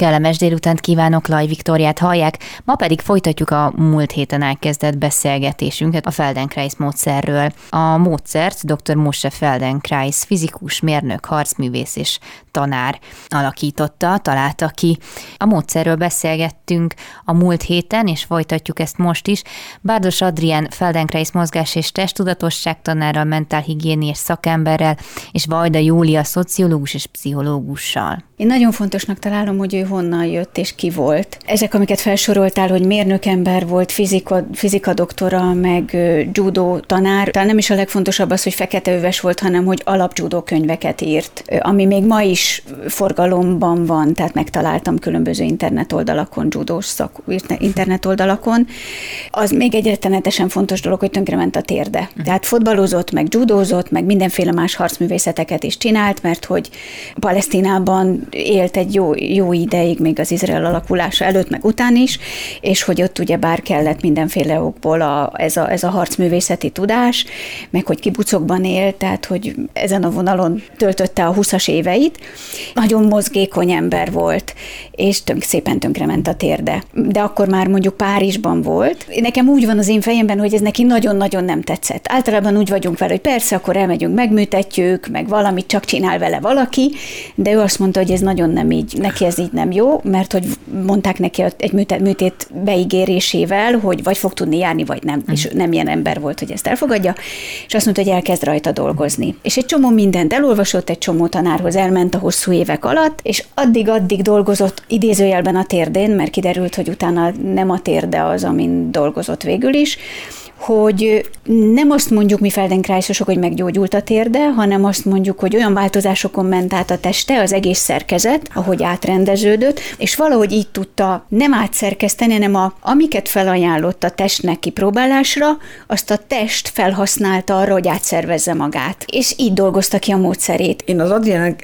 Kellemes délutánt kívánok, Laj Viktoriát hallják, ma pedig folytatjuk a múlt héten elkezdett beszélgetésünket a Feldenkrais módszerről. A módszert dr. Moshe Feldenkrais, fizikus, mérnök, harcművész és tanár alakította, találta ki. A módszerről beszélgettünk a múlt héten, és folytatjuk ezt most is. Bárdos Adrián Feldenkrais mozgás és testtudatosság tanárral, mentálhigiénés szakemberrel, és Vajda Júlia szociológus és pszichológussal. Én nagyon fontosnak találom, hogy ő honnan jött és ki volt. Ezek, amiket felsoroltál, hogy mérnökember volt, fizika, fizika doktora, meg judo tanár, talán nem is a legfontosabb az, hogy fekete öves volt, hanem hogy alapjudó könyveket írt, ami még ma is forgalomban van, tehát megtaláltam különböző internet oldalakon, judós szak, internet oldalakon. Az még egy rettenetesen fontos dolog, hogy tönkrement a térde. Uh-huh. Tehát fotbalozott, meg judózott, meg mindenféle más harcművészeteket is csinált, mert hogy Palesztinában élt egy jó, jó ideig, még az Izrael alakulása előtt, meg után is, és hogy ott ugye bár kellett mindenféle okból a, ez, a, ez a harcművészeti tudás, meg hogy kibucokban élt, tehát hogy ezen a vonalon töltötte a 20-as éveit. Nagyon mozgékony ember volt, és tönk, szépen tönkrement a térde. De akkor már mondjuk Párizsban volt. Nekem úgy van az én fejemben, hogy ez neki nagyon-nagyon nem tetszett. Általában úgy vagyunk vele, hogy persze, akkor elmegyünk, megműtetjük, meg valamit csak csinál vele valaki, de ő azt mondta, hogy ez nagyon nem így, neki ez így nem jó, mert hogy mondták neki egy műtét beígérésével, hogy vagy fog tudni járni, vagy nem, és mhm. nem ilyen ember volt, hogy ezt elfogadja, és azt mondta, hogy elkezd rajta dolgozni. És egy csomó mindent elolvasott, egy csomó tanárhoz elment a hosszú évek alatt, és addig-addig dolgozott idézőjelben a térdén, mert kiderült, hogy utána nem a térde az, amin dolgozott végül is, hogy nem azt mondjuk mi Feldenkrájszosok, hogy meggyógyult a térde, hanem azt mondjuk, hogy olyan változásokon ment át a teste, az egész szerkezet, ahogy átrendeződött, és valahogy így tudta nem átszerkeszteni, hanem a, amiket felajánlott a testnek kipróbálásra, azt a test felhasználta arra, hogy átszervezze magát. És így dolgozta ki a módszerét. Én az Adrián,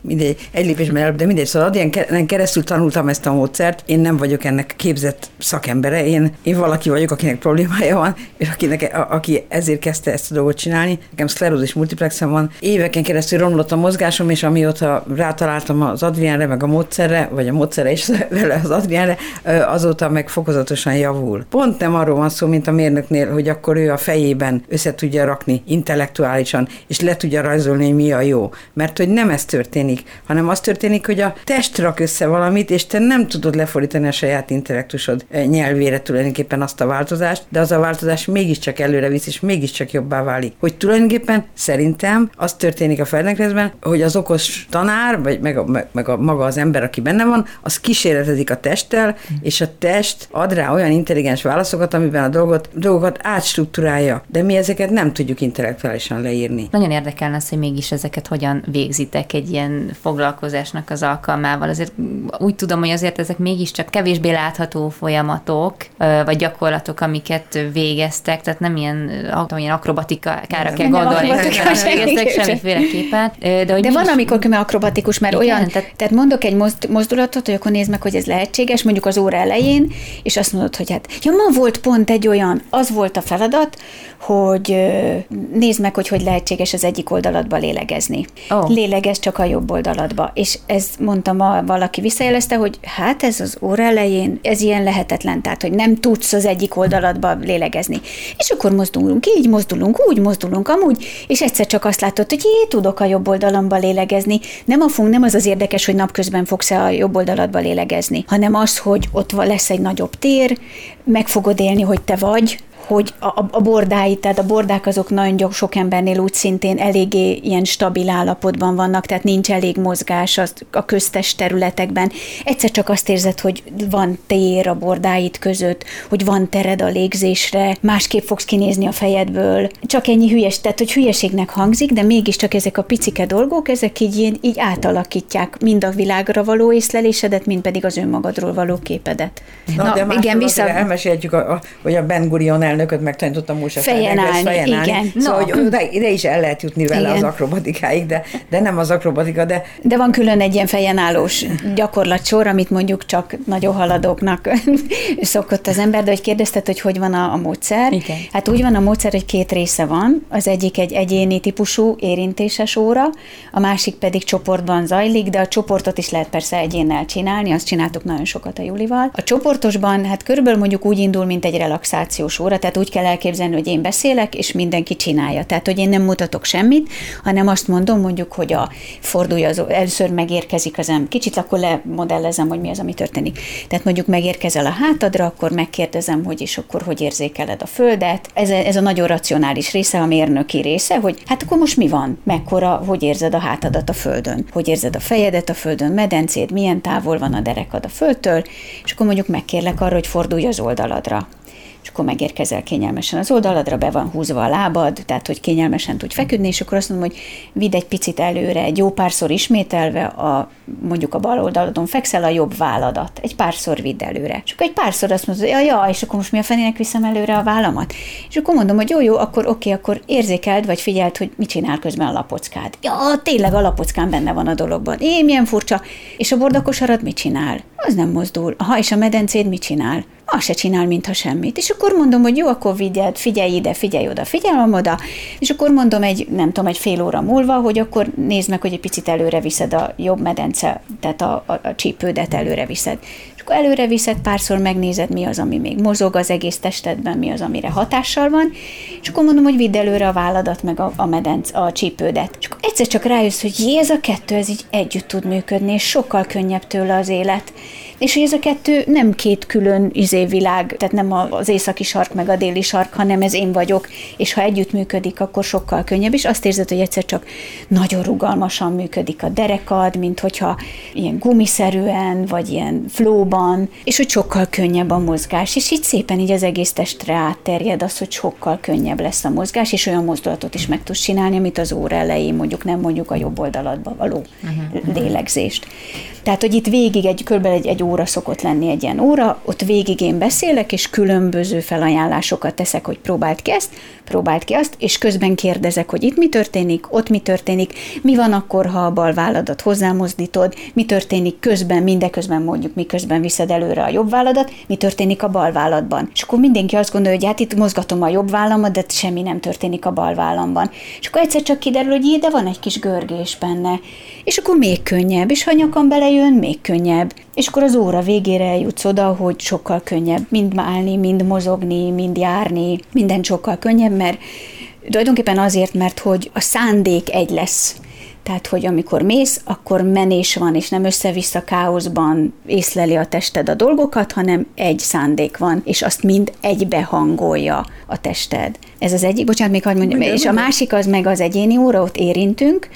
mindegy, egy lépésben előbb, de mindegy, szóval Adrián keresztül tanultam ezt a módszert. Én nem vagyok ennek képzett szakembere, én, én valaki vagyok, akinek problémája van, és akinek, a, aki ezért kezdte ezt a dolgot csinálni, nekem szklerózis multiplexem van, éveken keresztül romlott a mozgásom, és amióta rátaláltam az Adriánre, meg a módszerre, vagy a módszerre is vele az Adriánre, azóta meg fokozatosan javul. Pont nem arról van szó, mint a mérnöknél, hogy akkor ő a fejében össze tudja rakni intellektuálisan, és le tudja rajzolni, hogy mi a jó. Mert hogy nem ez történik, hanem az történik, hogy a test rak össze valamit, és te nem tudod lefordítani a saját intellektusod nyelvére tulajdonképpen azt a változást, de az a változás tudás mégiscsak előre visz, és mégiscsak jobbá válik. Hogy tulajdonképpen szerintem az történik a felnőttben, hogy az okos tanár, vagy meg a, meg, meg a maga az ember, aki benne van, az kísérletezik a testtel, és a test ad rá olyan intelligens válaszokat, amiben a dolgot, dolgokat átstruktúrálja. De mi ezeket nem tudjuk intellektuálisan leírni. Nagyon érdekelne az, hogy mégis ezeket hogyan végzitek egy ilyen foglalkozásnak az alkalmával. Azért úgy tudom, hogy azért ezek mégiscsak kevésbé látható folyamatok, vagy gyakorlatok, amiket végez végeztek, tehát nem ilyen, tudom, ilyen akrobatikára kell gondolni, hogy végeztek semmiféleképpen. De, hogy de van, is... amikor akrobatikus, mert Igen, olyan, tehát... tehát mondok egy mozdulatot, hogy akkor nézd meg, hogy ez lehetséges, mondjuk az óra elején, és azt mondod, hogy hát, ja, ma volt pont egy olyan, az volt a feladat, hogy nézd meg, hogy hogy lehetséges az egyik oldalatba lélegezni. Oh. Lélegez csak a jobb oldalatba. És ez mondtam, valaki visszajelezte, hogy hát ez az óra elején, ez ilyen lehetetlen, tehát hogy nem tudsz az egyik oldalatba lélegezni. És akkor mozdulunk így, mozdulunk úgy, mozdulunk amúgy, és egyszer csak azt látod, hogy jé, tudok a jobb oldalamba lélegezni. Nem a funk, nem az az érdekes, hogy napközben fogsz-e a jobb oldalatba lélegezni, hanem az, hogy ott lesz egy nagyobb tér, meg fogod élni, hogy te vagy, hogy a, a bordáit, tehát a bordák azok nagyon sok embernél úgy szintén eléggé ilyen stabil állapotban vannak, tehát nincs elég mozgás az, a köztes területekben. Egyszer csak azt érzed, hogy van tér a bordáit között, hogy van tered a légzésre, másképp fogsz kinézni a fejedből. Csak ennyi hülyes, tehát hogy hülyeségnek hangzik, de mégiscsak ezek a picike dolgok, ezek így, így átalakítják mind a világra való észlelésedet, mind pedig az önmagadról való képedet. Na, Na de igen, vissza... Elmesélhetjük, a, a, hogy a Ben Gurion el elnököt megtanítottam Mósa fejen állni, fejen állni. Igen. Szóval, no. hogy ide, ide, is el lehet jutni vele igen. az akrobatikáig, de, de nem az akrobatika, de... De van külön egy ilyen fejen állós gyakorlatsor, amit mondjuk csak nagyon haladóknak szokott az ember, de hogy kérdezted, hogy hogy van a, a módszer. Igen. Hát úgy van a módszer, hogy két része van. Az egyik egy egyéni típusú érintéses óra, a másik pedig csoportban zajlik, de a csoportot is lehet persze egyénnel csinálni, azt csináltuk nagyon sokat a Julival. A csoportosban hát körülbelül mondjuk úgy indul, mint egy relaxációs óra, tehát úgy kell elképzelni, hogy én beszélek, és mindenki csinálja. Tehát, hogy én nem mutatok semmit, hanem azt mondom mondjuk, hogy a fordulja, az, először megérkezik az ember. Kicsit akkor lemodellezem, hogy mi az, ami történik. Tehát mondjuk megérkezel a hátadra, akkor megkérdezem, hogy és akkor hogy érzékeled a földet. Ez, a, ez a nagyon racionális része, a mérnöki része, hogy hát akkor most mi van? Mekkora, hogy érzed a hátadat a földön? Hogy érzed a fejedet a földön? Medencéd milyen távol van a derekad a földtől? És akkor mondjuk megkérlek arra, hogy fordulj az oldaladra és akkor megérkezel kényelmesen az oldaladra, be van húzva a lábad, tehát hogy kényelmesen tudj feküdni, és akkor azt mondom, hogy vidd egy picit előre, egy jó párszor ismételve, a, mondjuk a bal oldaladon fekszel, a jobb válladat, egy párszor vidd előre. És akkor egy párszor azt mondod, hogy ja, és akkor most mi a fenének viszem előre a vállamat? És akkor mondom, hogy jó, jó, akkor oké, akkor érzékeld, vagy figyeld, hogy mit csinál közben a lapockád. Ja, tényleg a lapockán benne van a dologban. Én milyen furcsa. És a bordakosarad mit csinál? Az nem mozdul. Ha és a medencéd mit csinál? Azt se csinál, mintha semmit. És akkor mondom, hogy jó, akkor vigyed, figyelj ide, figyelj oda, figyelj oda, és akkor mondom egy, nem tudom, egy fél óra múlva, hogy akkor nézd meg, hogy egy picit előre viszed a jobb medence, tehát a, a, a csípődet előre viszed. És akkor előre viszed, párszor megnézed, mi az, ami még mozog az egész testedben, mi az, amire hatással van, és akkor mondom, hogy vidd előre a válladat, meg a, a medenc, a csípődet. És akkor egyszer csak rájössz, hogy jé, ez a kettő, ez így együtt tud működni, és sokkal könnyebb tőle az élet. És hogy ez a kettő nem két külön izévilág, tehát nem az északi sark meg a déli sark, hanem ez én vagyok, és ha együtt működik, akkor sokkal könnyebb, és azt érzed, hogy egyszer csak nagyon rugalmasan működik a derekad, mint hogyha ilyen gumiszerűen, vagy ilyen flóban, és hogy sokkal könnyebb a mozgás, és így szépen így az egész testre átterjed az, hogy sokkal könnyebb lesz a mozgás, és olyan mozdulatot is meg tudsz csinálni, amit az óra elején mondjuk nem mondjuk a jobb oldaladba való uh-huh. lélegzést. Tehát, hogy itt végig egy, kb. egy, egy óra szokott lenni egy ilyen óra, ott végig én beszélek, és különböző felajánlásokat teszek, hogy próbáld ki ezt, próbáld ki azt, és közben kérdezek, hogy itt mi történik, ott mi történik, mi van akkor, ha a bal válladat hozzámozdítod, mi történik közben, mindeközben mondjuk, miközben viszed előre a jobb válladat, mi történik a bal válladban. És akkor mindenki azt gondolja, hogy hát itt mozgatom a jobb vállamat, de semmi nem történik a bal vállamban. És akkor egyszer csak kiderül, hogy jé, de van egy kis görgés benne. És akkor még könnyebb, és ha nyakam belejön, még könnyebb. És akkor az óra végére eljutsz oda, hogy sokkal könnyebb mind állni, mind mozogni, mind járni, minden sokkal könnyebb, mert tulajdonképpen azért, mert hogy a szándék egy lesz. Tehát, hogy amikor mész, akkor menés van, és nem össze-vissza káoszban észleli a tested a dolgokat, hanem egy szándék van, és azt mind egybe hangolja a tested. Ez az egyik, bocsánat, még hagyd mondjam, és a másik az meg az egyéni óra, ott érintünk,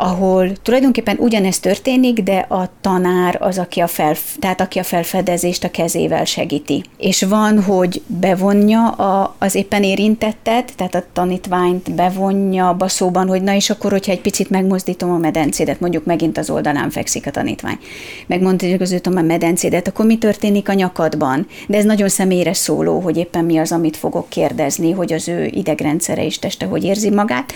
ahol tulajdonképpen ugyanezt történik, de a tanár az, aki a, fel, tehát aki a felfedezést a kezével segíti. És van, hogy bevonja a, az éppen érintettet, tehát a tanítványt bevonja abba szóban, hogy na és akkor, hogyha egy picit megmozdítom a medencédet, mondjuk megint az oldalán fekszik a tanítvány, megmozdítom a medencédet, akkor mi történik a nyakadban? De ez nagyon személyre szóló, hogy éppen mi az, amit fogok kérdezni, hogy az ő idegrendszere és teste hogy érzi magát.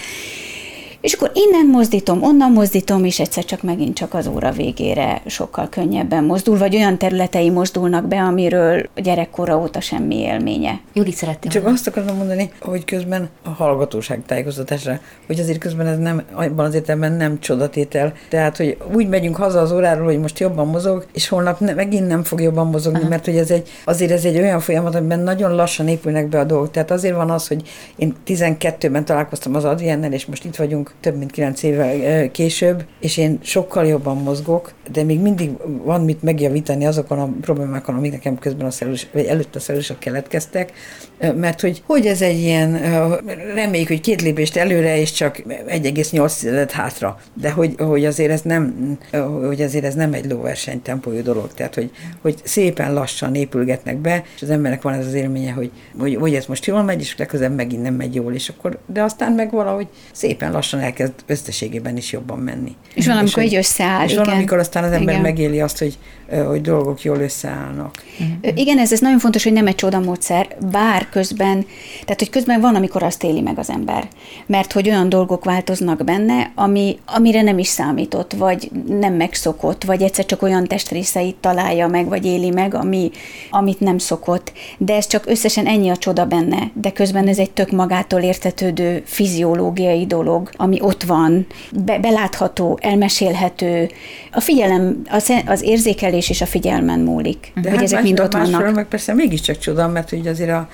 És akkor innen mozdítom, onnan mozdítom, és egyszer csak megint csak az óra végére sokkal könnyebben mozdul, vagy olyan területei mozdulnak be, amiről gyerekkora óta semmi élménye. Judit szerettem. Csak azt akarom mondani, hogy közben a hallgatóság tájékoztatásra, hogy azért közben ez nem, abban az értelemben nem csodatétel. Tehát, hogy úgy megyünk haza az óráról, hogy most jobban mozog, és holnap ne, megint nem fog jobban mozogni, Aha. mert hogy ez egy, azért ez egy olyan folyamat, amiben nagyon lassan épülnek be a dolgok. Tehát azért van az, hogy én 12-ben találkoztam az Adriennel, és most itt vagyunk több mint kilenc évvel később, és én sokkal jobban mozgok, de még mindig van mit megjavítani azokon a problémákon, amik nekem közben a szerelős, vagy előtt a szerelősök keletkeztek, mert hogy, hogy ez egy ilyen, reméljük, hogy két lépést előre, és csak 1,8 hátra, de hogy, hogy azért ez nem, hogy azért ez nem egy lóverseny tempójú dolog, tehát hogy, hogy szépen lassan épülgetnek be, és az embernek van ez az élménye, hogy, hogy, hogy ez most jól megy, és legközelebb megint nem megy jól, és akkor, de aztán meg valahogy szépen lassan elkezd összességében is jobban menni. És van, amikor így összeáll. És van, amikor aztán az ember igen. megéli azt, hogy, hogy dolgok jól összeállnak. Igen, ez, ez nagyon fontos, hogy nem egy csodamódszer, bár közben, tehát hogy közben van, amikor azt éli meg az ember. Mert hogy olyan dolgok változnak benne, ami, amire nem is számított, vagy nem megszokott, vagy egyszer csak olyan testrészeit találja meg, vagy éli meg, ami, amit nem szokott. De ez csak összesen ennyi a csoda benne, de közben ez egy tök magától értetődő fiziológiai dolog, ami ott van, be, belátható, elmesélhető. A figyelem, az, az érzékelés és a figyelmen múlik, De hogy hát ezek más, mind ott vannak. meg persze mégiscsak csoda, mert hogy azért a,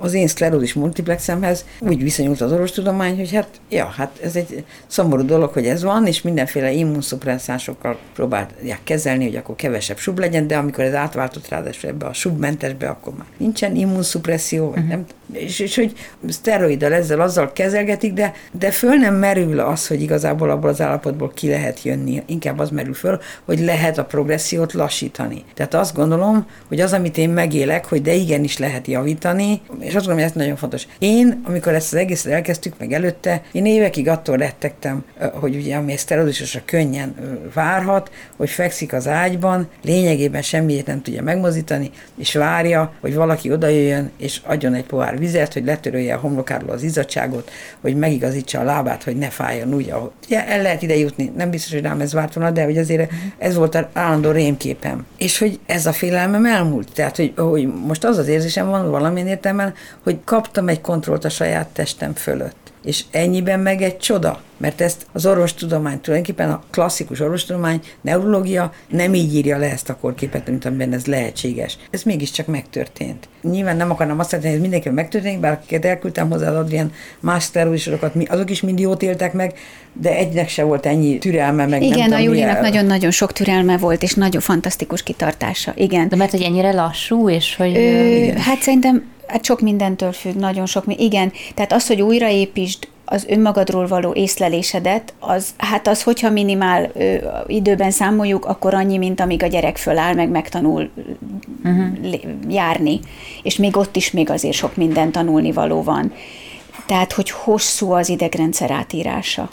az én szklerózis multiplexemhez úgy viszonyult az orvostudomány, hogy hát, ja, hát ez egy szomorú dolog, hogy ez van, és mindenféle immunszupresszásokkal próbálják kezelni, hogy akkor kevesebb sub legyen, de amikor ez átváltott ráadásul ebbe a submentesbe, akkor már nincsen immunszupresszió, uh-huh. nem, és, és hogy szteroiddal ezzel azzal kezelgetik, de, de föl nem merül az, hogy igazából abból az állapotból ki lehet jönni, inkább az merül föl, hogy lehet a progressziót lassítani. Tehát azt gondolom, hogy az, amit én megélek, hogy de igenis lehet javítani, és azt gondolom, hogy ez nagyon fontos. Én, amikor ezt az egészet elkezdtük meg előtte, én évekig attól rettegtem, hogy ugye ami szteroidusra könnyen várhat, hogy fekszik az ágyban, lényegében semmiért nem tudja megmozítani, és várja, hogy valaki odajöjjön, és adjon egy pohár vizet, hogy letörölje a homlokáról az izzadságot, hogy megigazítsa a lábát, hogy ne fájjon úgy, ahogy. Ja, el lehet ide jutni, nem biztos, hogy rám ez várt volna, de hogy azért ez volt az állandó rémképem. És hogy ez a félelmem elmúlt. Tehát, hogy, hogy most az az érzésem van valamilyen értelemben, hogy kaptam egy kontrollt a saját testem fölött. És ennyiben meg egy csoda, mert ezt az orvostudomány, tulajdonképpen a klasszikus orvostudomány, neurológia nem így írja le ezt a korképet, mint amiben ez lehetséges. Ez mégiscsak megtörtént. Nyilván nem akarnám azt mondani, hogy ez mindenki megtörténik, bár akiket elküldtem hozzá az Adrián más szteroidisorokat, azok is mind jót éltek meg, de egynek se volt ennyi türelme, meg Igen, nem a tudom, milyen- nagyon-nagyon sok türelme volt, és nagyon fantasztikus kitartása. Igen. De mert hogy ennyire lassú, és hogy... Ö, hát szerintem hát sok mindentől függ, nagyon sok. mi- Igen, tehát az, hogy újraépítsd az önmagadról való észlelésedet, az, hát az, hogyha minimál ö, időben számoljuk, akkor annyi, mint amíg a gyerek föláll, meg megtanul uh-huh. járni. És még ott is még azért sok minden tanulni való van. Tehát, hogy hosszú az idegrendszer átírása.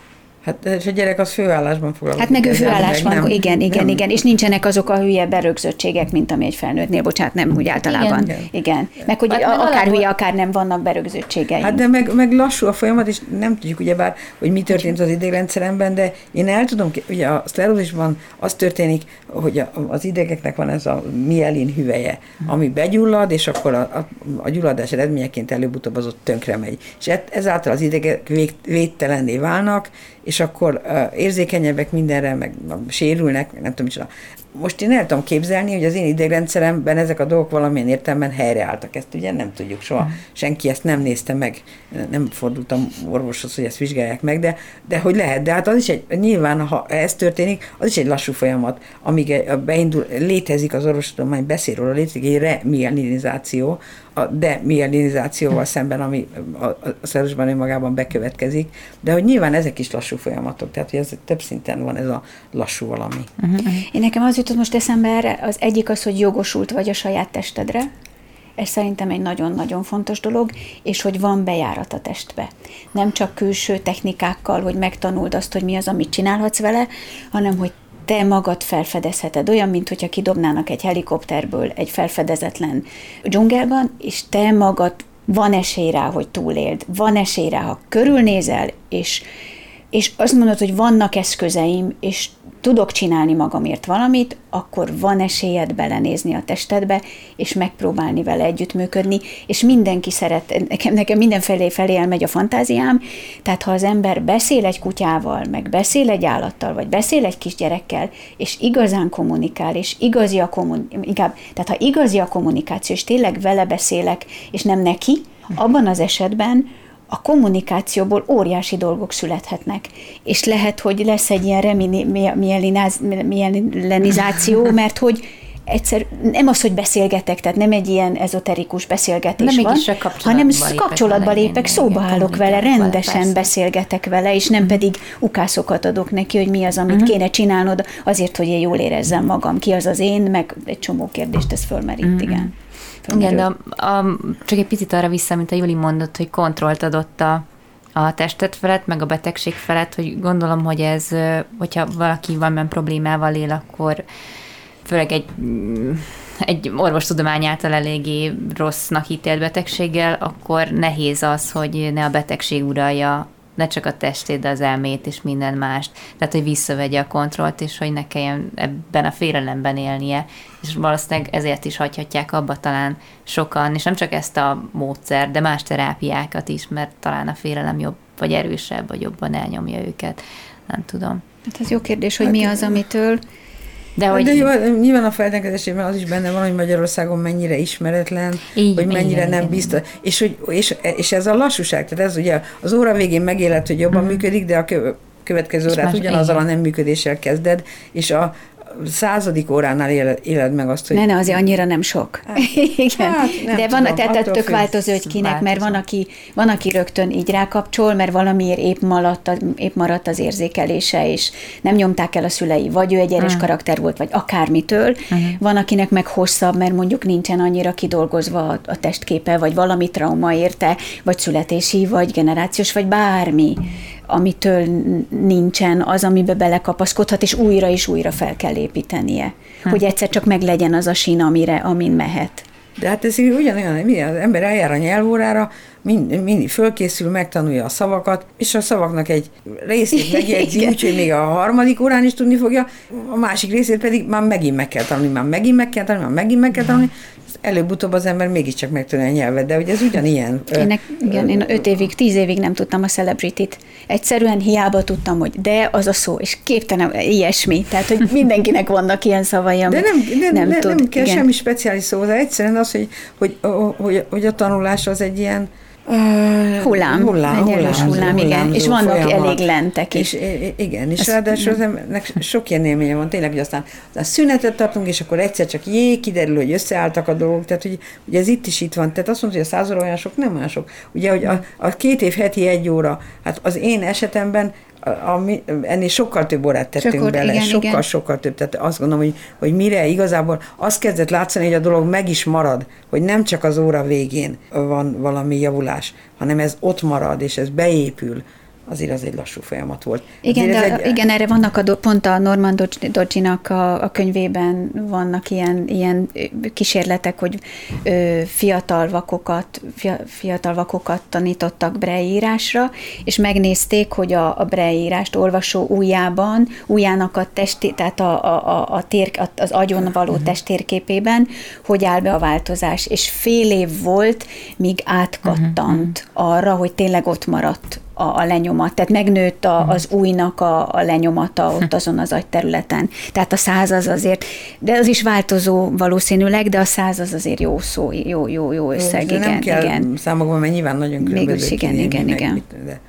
Hát és a gyerek az főállásban foglalkozik. Hát meg ő főállásban, nem- igen, igen, nem- igen, és nincsenek azok a hülye berögzöttségek, mint ami egy felnőttnél, bocsánat, nem úgy általában. Igen. Igen. igen. Meg hogy Hát meg akár alapból- hülye, akár nem vannak berögzöttségeim. Hát de meg, meg lassú a folyamat, és nem tudjuk ugyebár, hogy mi történt az idegrendszeremben, de én el tudom, ugye a szklerózisban az történik, hogy a, az idegeknek van ez a mielin hüvelye, ami begyullad, és akkor a, a, a gyulladás eredményeként előbb-utóbb az ott tönkre megy. És ezáltal az idegek vég, védtelenné válnak, és akkor uh, érzékenyebbek mindenre, meg sérülnek, nem tudom micsoda. Most én el tudom képzelni, hogy az én idegrendszeremben ezek a dolgok valamilyen értelemben helyreálltak. Ezt ugye nem tudjuk soha. Senki ezt nem nézte meg. Nem fordultam orvoshoz, hogy ezt vizsgálják meg, de, de hogy lehet. De hát az is egy, nyilván, ha ez történik, az is egy lassú folyamat, amíg beindul, létezik az orvostudomány, beszél róla, létezik egy remyelinizáció, a demyelinizációval szemben, ami a, a szerusban önmagában bekövetkezik, de hogy nyilván ezek is lassú folyamatok, tehát hogy ez több szinten van ez a lassú valami. Én nekem az jutott most eszembe erre, az egyik az, hogy jogosult vagy a saját testedre, ez szerintem egy nagyon-nagyon fontos dolog, és hogy van bejárat a testbe. Nem csak külső technikákkal, hogy megtanuld azt, hogy mi az, amit csinálhatsz vele, hanem hogy te magad felfedezheted, olyan, mint hogyha kidobnának egy helikopterből egy felfedezetlen dzsungelban, és te magad van esély rá, hogy túléld, van esély rá, ha körülnézel, és, és azt mondod, hogy vannak eszközeim, és tudok csinálni magamért valamit, akkor van esélyed belenézni a testedbe, és megpróbálni vele együttműködni, és mindenki szeret, nekem, nekem mindenfelé felé elmegy a fantáziám, tehát ha az ember beszél egy kutyával, meg beszél egy állattal, vagy beszél egy kisgyerekkel, és igazán kommunikál, és igazi a kommun, inkább, tehát ha igazi a kommunikáció, és tényleg vele beszélek, és nem neki, abban az esetben a kommunikációból óriási dolgok születhetnek. És lehet, hogy lesz egy ilyen remilenizáció, mert hogy egyszer nem az, hogy beszélgetek, tehát nem egy ilyen ezoterikus beszélgetés Nem, van, kapcsolatba hanem lépek kapcsolatba lépek, szóba állok vele, rendesen persze. beszélgetek vele, és nem pedig ukászokat adok neki, hogy mi az, amit Mhm. kéne csinálnod, azért, hogy én jól érezzem magam, ki az az én, meg egy csomó kérdést ez fölmerít, igen. Igen, de a, a, csak egy picit arra vissza, mint a Juli mondott, hogy kontrollt adott a, a testet felett, meg a betegség felett, hogy gondolom, hogy ez, hogyha valaki van problémával él, akkor főleg egy egy orvostudomány által eléggé rossznak ítélt betegséggel, akkor nehéz az, hogy ne a betegség uralja ne csak a testét, de az elmét és minden mást. Tehát, hogy visszavegye a kontrollt, és hogy ne kelljen ebben a félelemben élnie. És valószínűleg ezért is hagyhatják abba talán sokan, és nem csak ezt a módszer, de más terápiákat is, mert talán a félelem jobb, vagy erősebb, vagy jobban elnyomja őket. Nem tudom. Hát ez jó kérdés, hogy hát, mi az, amitől de, hogy... De jó, nyilván a feldenkezésében az is benne van, hogy Magyarországon mennyire ismeretlen, Így, hogy mennyire igen, nem igen, biztos. És, hogy, és, és ez a lassúság, tehát ez ugye az óra végén megélet, hogy jobban mm. működik, de a következő órát ugyanazzal a nem működéssel kezded, és a, századik óránál éled, éled meg azt, hogy... Ne, ne, azért annyira nem sok. Hát, Igen. Hát, nem De van, tudom, tehát tök változó, hogy kinek, változó. mert van aki, van, aki rögtön így rákapcsol, mert valamiért épp maradt, épp maradt az érzékelése, és nem nyomták el a szülei, vagy ő egy erős uh. karakter volt, vagy akármitől. Uh-huh. Van, akinek meg hosszabb, mert mondjuk nincsen annyira kidolgozva a, a testképe, vagy valami trauma érte, vagy születési, vagy generációs, vagy bármi amitől nincsen, az, amibe belekapaszkodhat, és újra és újra fel kell építenie. Hm. Hogy egyszer csak meglegyen az a sín, amire, amin mehet. De hát ez ugyanolyan, mi az ember eljár a nyelvórára, mind, mind fölkészül, megtanulja a szavakat, és a szavaknak egy részét megjegyzi, úgyhogy még a harmadik órán is tudni fogja, a másik részét pedig már megint meg kell tanulni, már megint meg kell tanulni, már megint meg kell tanulni, előbb-utóbb az ember mégiscsak megtanulja a nyelvet, de hogy ez ugyanilyen. Én, igen, én öt évig, tíz évig nem tudtam a celebrity-t. Egyszerűen hiába tudtam, hogy de az a szó, és képtelen ilyesmi. Tehát, hogy mindenkinek vannak ilyen szavai, De nem, de, nem, ne, tud. nem kell igen. semmi speciális szó, de egyszerűen az, hogy, hogy, hogy, hogy a tanulás az egy ilyen, Hullám, hullám, egy erős hullám, hullám, igen. És vannak folyamat. elég lentek is. És, igen, és Ez, ráadásul az embernek sok ilyen élménye van, tényleg, hogy aztán, aztán szünetet tartunk, és akkor egyszer csak jé, kiderül, hogy összeálltak a dolgok, tehát hogy ugye ez itt is itt van, tehát azt mondja, hogy a száz óra olyan sok, nem olyan sok. Ugye, hogy a, a két év heti egy óra, hát az én esetemben ami, ennél sokkal több órát tettünk Sokor, bele, igen, sokkal, igen. sokkal több. Tehát azt gondolom, hogy, hogy mire igazából azt kezdett látszani, hogy a dolog meg is marad, hogy nem csak az óra végén van valami javulás, hanem ez ott marad, és ez beépül, azért az egy lassú folyamat volt. Igen, de, egy... igen erre vannak a, pont a Norman Dodginak a, a könyvében vannak ilyen, ilyen kísérletek, hogy ö, fiatal vakokat, fia, fiatal vakokat tanítottak breírásra, és megnézték, hogy a, a breírást olvasó újjában, újjának a testi, tehát a, a, a, a tér, az agyon való uh-huh. testtérképében, hogy áll be a változás. És fél év volt, míg átkattant uh-huh. arra, hogy tényleg ott maradt a, a lenyomat, tehát megnőtt a, mhm. az újnak a, a lenyomata ott hm. azon az agyterületen. Tehát a száz az azért, de az is változó valószínűleg, de a száz az azért jó szó, jó, jó, jó összeg, jó, igen, nem kell igen. számokban, mert nyilván nagyon különböző. Mégis igen, igen, igen. De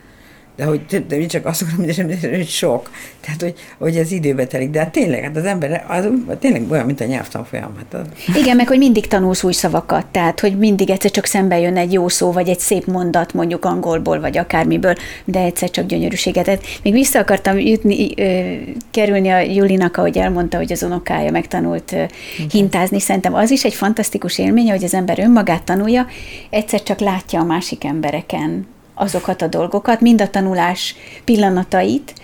de hogy de csak azt akarom, hogy sok. Tehát, hogy, hogy ez időbe telik. De hát tényleg, hát az ember az, tényleg olyan, mint a nyelvtanfolyam. Hát az... Igen, meg hogy mindig tanulsz új szavakat, tehát, hogy mindig egyszer csak szembe jön egy jó szó, vagy egy szép mondat, mondjuk angolból, vagy akármiből, de egyszer csak gyönyörűséget. Még vissza akartam jutni, ö, kerülni a Julinak, ahogy elmondta, hogy az unokája megtanult ö, hintázni. Szerintem az is egy fantasztikus élmény, hogy az ember önmagát tanulja, egyszer csak látja a másik embereken azokat a dolgokat, mind a tanulás pillanatait,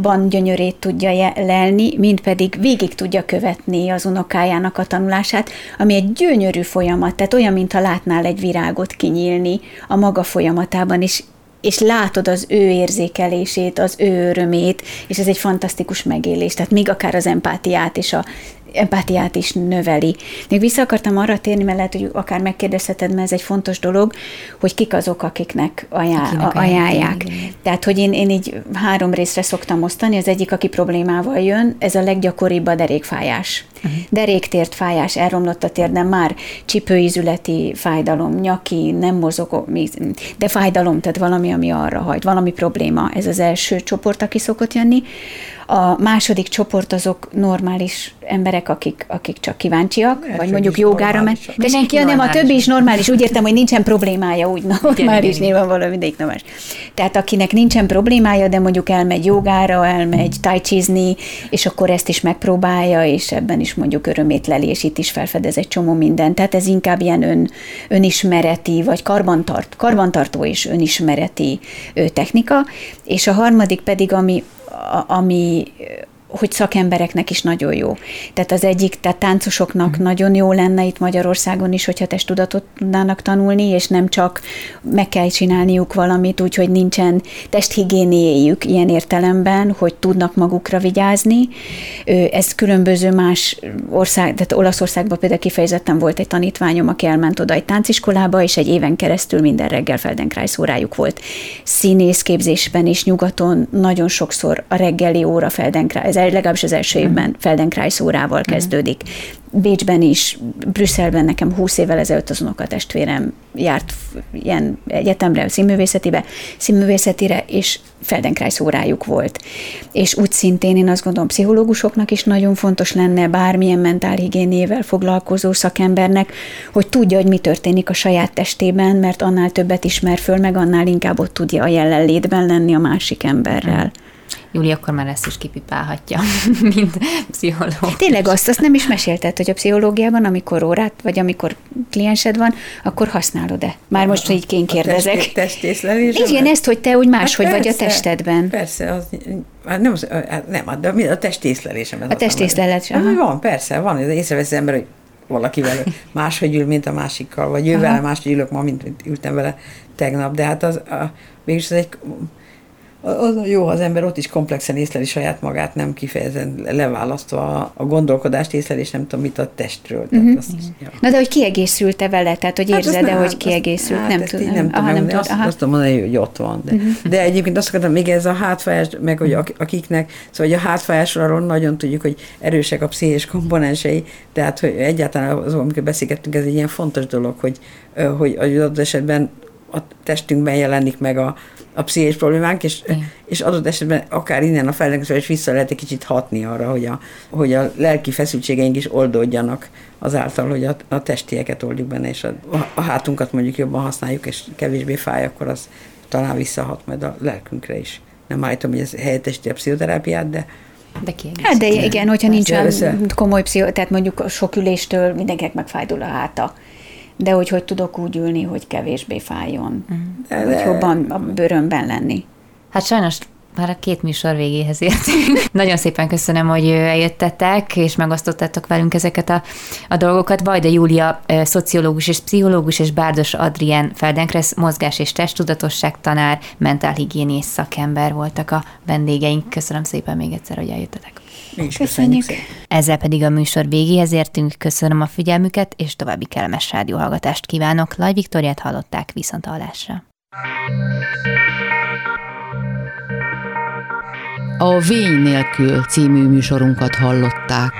ban gyönyörét tudja lelni, mind pedig végig tudja követni az unokájának a tanulását, ami egy gyönyörű folyamat, tehát olyan, mintha látnál egy virágot kinyílni a maga folyamatában, és és látod az ő érzékelését, az ő örömét, és ez egy fantasztikus megélés. Tehát még akár az empátiát és a empátiát is növeli. Még vissza akartam arra térni, mert lehet, hogy akár megkérdezheted, mert ez egy fontos dolog, hogy kik azok, akiknek, ajánl, akinek ajánlják. ajánlják. Tehát, hogy én, én így három részre szoktam osztani, az egyik, aki problémával jön, ez a leggyakoribb a derékfájás. Deréktért fájás, elromlott a térdem, már csipőizületi fájdalom, nyaki, nem mozog, de fájdalom, tehát valami, ami arra hajt, valami probléma. Ez az első csoport, aki szokott jönni. A második csoport azok normális emberek, akik, akik csak kíváncsiak, Lehet, vagy mondjuk jogára ment. De senki, nem, a többi is normális. Úgy értem, hogy nincsen problémája, úgy normális, nyilvánvalóan mindegyik normális. Tehát akinek nincsen problémája, de mondjuk elmegy jogára, elmegy tájcsizni, és akkor ezt is megpróbálja, és ebben is is mondjuk örömétlelés, itt is felfedez egy csomó mindent. Tehát ez inkább ilyen ön, önismereti, vagy karbantart, karbantartó és önismereti technika. És a harmadik pedig, ami, ami hogy szakembereknek is nagyon jó. Tehát az egyik, tehát táncosoknak mm. nagyon jó lenne itt Magyarországon is, hogyha testtudatot tudnának tanulni, és nem csak meg kell csinálniuk valamit, úgyhogy nincsen testhigiéniéjük ilyen értelemben, hogy tudnak magukra vigyázni. Ez különböző más ország, tehát Olaszországban például kifejezetten volt egy tanítványom, aki elment oda egy tánciskolába, és egy éven keresztül minden reggel Feldenkrais órájuk volt. Színészképzésben is nyugaton nagyon sokszor a reggeli óra Feldenkrais, legalábbis az első évben Feldenkrais órával kezdődik. Bécsben is, Brüsszelben nekem 20 évvel ezelőtt az unokatestvérem járt ilyen egyetemre, színművészetibe, színművészetire, és Feldenkrais órájuk volt. És úgy szintén én azt gondolom, pszichológusoknak is nagyon fontos lenne bármilyen mentálhigiénével foglalkozó szakembernek, hogy tudja, hogy mi történik a saját testében, mert annál többet ismer föl, meg annál inkább ott tudja a jelenlétben lenni a másik emberrel. Júli akkor már ezt is kipipálhatja, mint pszichológus. Tényleg azt, azt nem is mesélted, hogy a pszichológiában, amikor órát, vagy amikor kliensed van, akkor használod-e? Már most, hogy így én kérdezek. A testészlelés? Igen, ezt, hogy te úgy máshogy hát vagy a testedben. Persze, az, hát nem, az, hát nem, de mi a testészlelésem. A testészlelés, hát, Van, persze, van, észrevesz az ember, hogy valakivel máshogy ül, mint a másikkal, vagy ő vele máshogy ülök ma, mint ültem vele tegnap, de hát az, a, mégis ez egy az jó, az ember ott is komplexen észleli saját magát, nem kifejezetten leválasztva a gondolkodást észleli, és nem tudom mit a testről. Tehát uh-huh. azt, ja. Na de hogy kiegészült-e vele? Tehát, hogy hát érzed-e, hogy kiegészült? Hát nem tudom. Nem, aha, nem tudom. Azt, azt tudom mondani, hogy ott van. De, uh-huh. de egyébként azt akartam, még ez a hátfájás, meg hogy akiknek, szóval hogy a hátfájásról nagyon tudjuk, hogy erősek a pszichés komponensei, tehát hogy egyáltalán az, amikor beszélgettünk, ez egy ilyen fontos dolog, hogy, hogy adott esetben a testünkben jelenik meg a, a pszichés problémánk, és, és adott esetben akár innen a felnőttől is vissza lehet egy kicsit hatni arra, hogy a, hogy a lelki feszültségeink is oldódjanak azáltal, hogy a, a testieket oldjuk benne, és a, a hátunkat mondjuk jobban használjuk, és kevésbé fáj, akkor az talán visszahat majd a lelkünkre is. Nem állítom, hogy ez helyettesíti a pszichoterápiát, de de Hát de igen, hogyha nincs komoly pszicho, tehát mondjuk sok üléstől mindenkinek megfájdul a háta de hogy hogy tudok úgy ülni, hogy kevésbé fájjon, uh-huh. hogy jobban a bőrömben lenni. Hát sajnos már a két műsor végéhez értünk. Nagyon szépen köszönöm, hogy eljöttetek, és megosztottátok velünk ezeket a, a dolgokat. Vajda Júlia, szociológus és pszichológus, és Bárdos Adrien Feldenkres, mozgás és testtudatosság tanár, mentálhigiénész szakember voltak a vendégeink. Köszönöm szépen még egyszer, hogy eljöttetek. Mi is köszönjük. köszönjük. Ezzel pedig a műsor végéhez értünk. Köszönöm a figyelmüket, és további kellemes rádióhallgatást kívánok. Laj Viktoriát hallották viszont hallásra. A Vény nélkül című műsorunkat hallották.